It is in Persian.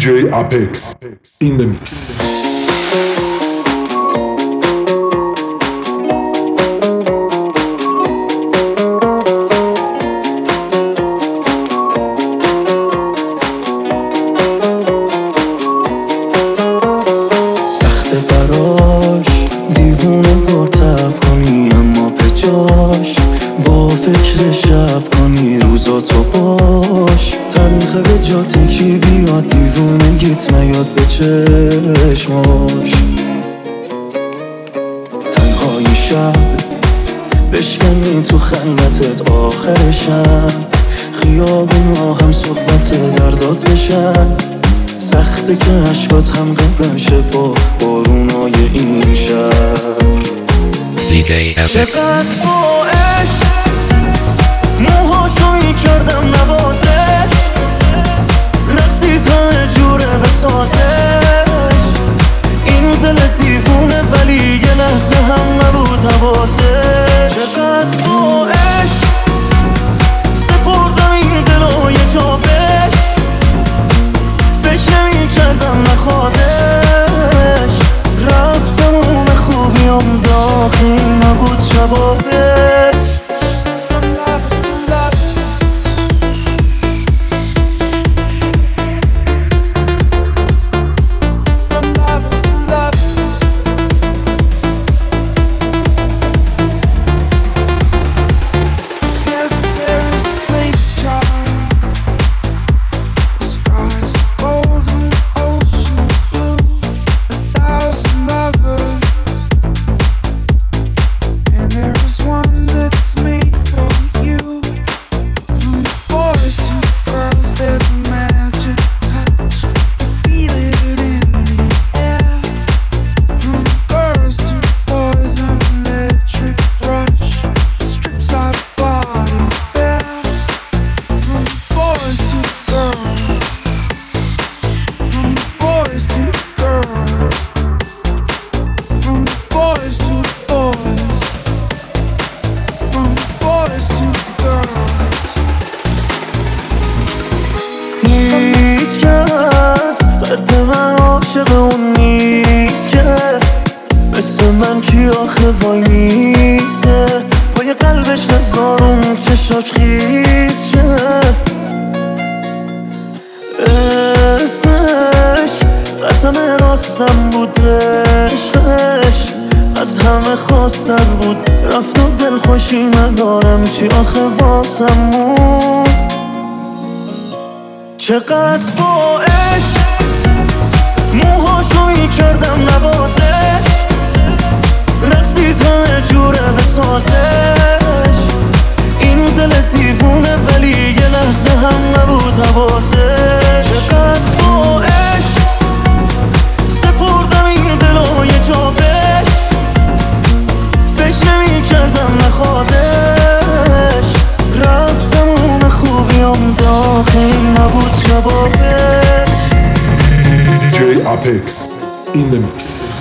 DJ Apex in the mix. شب کنی روزا تو باش تنخه به جاتی کی بیاد دیوونه گیت نیاد به چشماش. تنهای شب بشکنی تو خندتت آخر شب. خیابون هم صحبت دردات بشن. سخته که عشقات هم قدم شه با بارونای این Apex. چقدر با عشق موهاشو کردم نوازش کردم نخوادش رفت تموم خوبیام داخل نبود جوابش. آخه وای میسه. پای قلبش نزار اون چشاش خیز اسمش قسم راستم بود عشقش از همه خواستر بود. رفت و دل خوشی ندارم چی آخه واسم بود. چقدر با عشق موهاشو کردم نوازش. حواسش چقدر با سپردم این دل و یه جا فکر نمی کردم نخوادش. رفت تموم خوبیام داخل نبود جوابش. DJ Apex in.